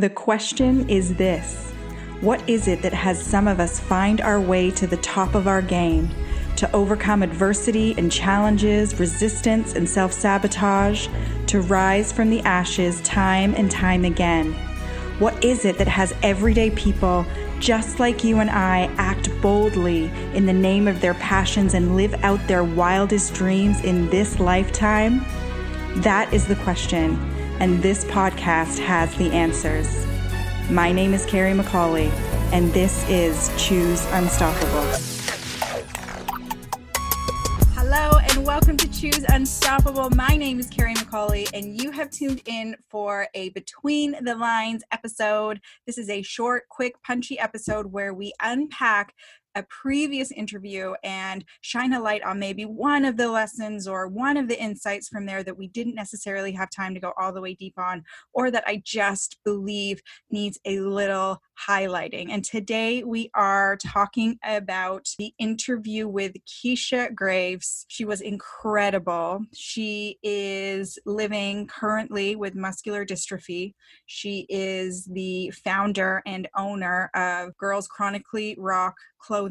The question is this What is it that has some of us find our way to the top of our game, to overcome adversity and challenges, resistance and self sabotage, to rise from the ashes time and time again? What is it that has everyday people, just like you and I, act boldly in the name of their passions and live out their wildest dreams in this lifetime? That is the question and this podcast has the answers. My name is Carrie McCauley, and this is Choose Unstoppable. Hello, and welcome to Choose Unstoppable. My name is Carrie McCauley, and you have tuned in for a Between the Lines episode. This is a short, quick, punchy episode where we unpack a previous interview and shine a light on maybe one of the lessons or one of the insights from there that we didn't necessarily have time to go all the way deep on, or that I just believe needs a little highlighting. And today we are talking about the interview with Keisha Greaves. She was incredible. She is living currently with muscular dystrophy. She is the founder and owner of Girls Chronically Rock clothing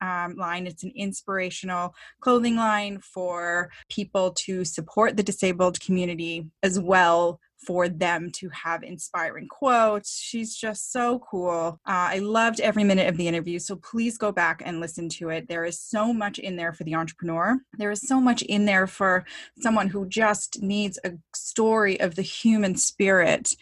um, line. It's an inspirational clothing line for people to support the disabled community as well for them to have inspiring quotes. She's just so cool. Uh, I loved every minute of the interview. So please go back and listen to it. There is so much in there for the entrepreneur. There is so much in there for someone who just needs a story of the human spirit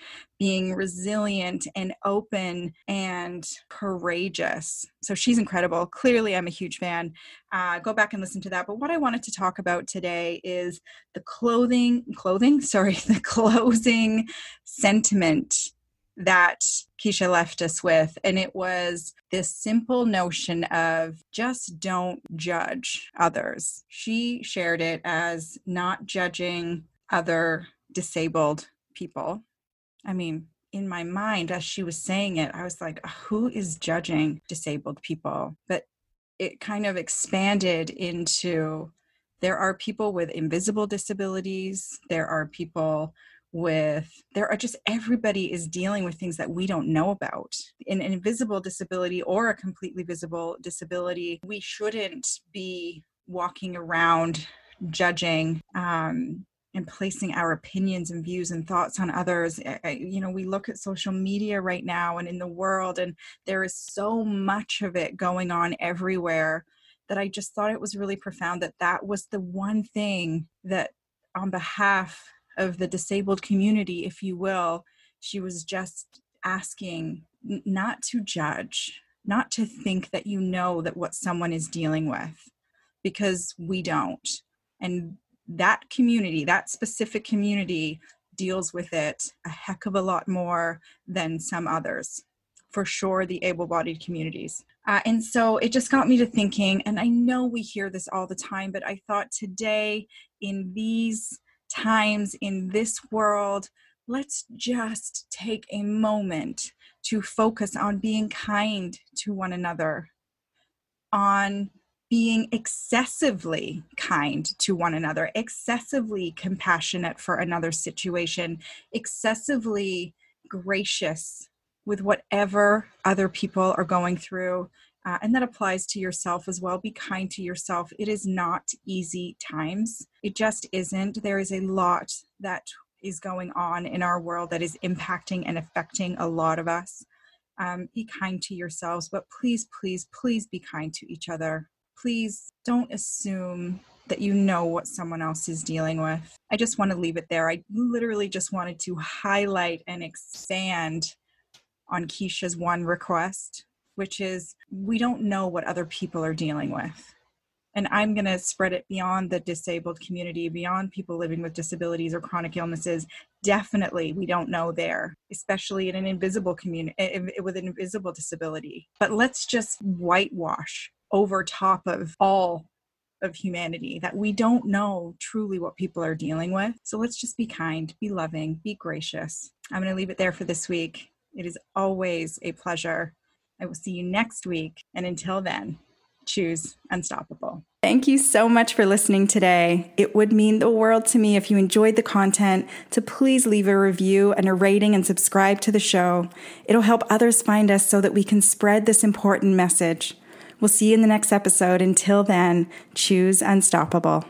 being resilient and open and courageous. So she's incredible. Clearly, I'm a huge fan. Uh, go back and listen to that. But what I wanted to talk about today is the clothing, clothing, sorry, the closing sentiment that Keisha left us with. And it was this simple notion of just don't judge others. She shared it as not judging other disabled people I mean, in my mind, as she was saying it, I was like, who is judging disabled people? But it kind of expanded into there are people with invisible disabilities, there are people with there are just everybody is dealing with things that we don't know about in an invisible disability or a completely visible disability we shouldn't be walking around judging um, and placing our opinions and views and thoughts on others. You know we look at social media right now and in the world and there is so much of it going on everywhere that i just thought it was really profound that that was the one thing that on behalf of the disabled community if you will she was just asking not to judge not to think that you know that what someone is dealing with because we don't. And that community, that specific community, deals with it a heck of a lot more than some others. For sure, the able bodied communities. Uh, and so it just got me to thinking, and I know we hear this all the time, but I thought today, in these times, in this world, let's just take a moment to focus on being kind to one another, on being excessively kind to one another, excessively compassionate for another situation, excessively gracious with whatever other people are going through. Uh, and that applies to yourself as well. Be kind to yourself. It is not easy times. It just isn't. There is a lot that is going on in our world that is impacting and affecting a lot of us. Um, be kind to yourselves, but please, please, please be kind to each other please don't assume that you know what someone else is dealing with. I just want to leave it there. I literally just wanted to highlight and expand on Keisha's one request, which is we don't know what other people are dealing with. And I'm going to spread it beyond the disabled community, beyond people living with disabilities or chronic illnesses. Definitely, we don't know there, especially in an invisible community with an invisible disability. But let's just whitewash over top of all of humanity that we don't know truly what people are dealing with. So let's just be kind, be loving, be gracious. I'm going to leave it there for this week. It is always a pleasure. I will see you next week. And until then, choose unstoppable. Thank you so much for listening today. It would mean the world to me if you enjoyed the content to please leave a review and a rating and subscribe to the show. It'll help others find us so that we can spread this important message. We'll see you in the next episode. Until then, choose unstoppable.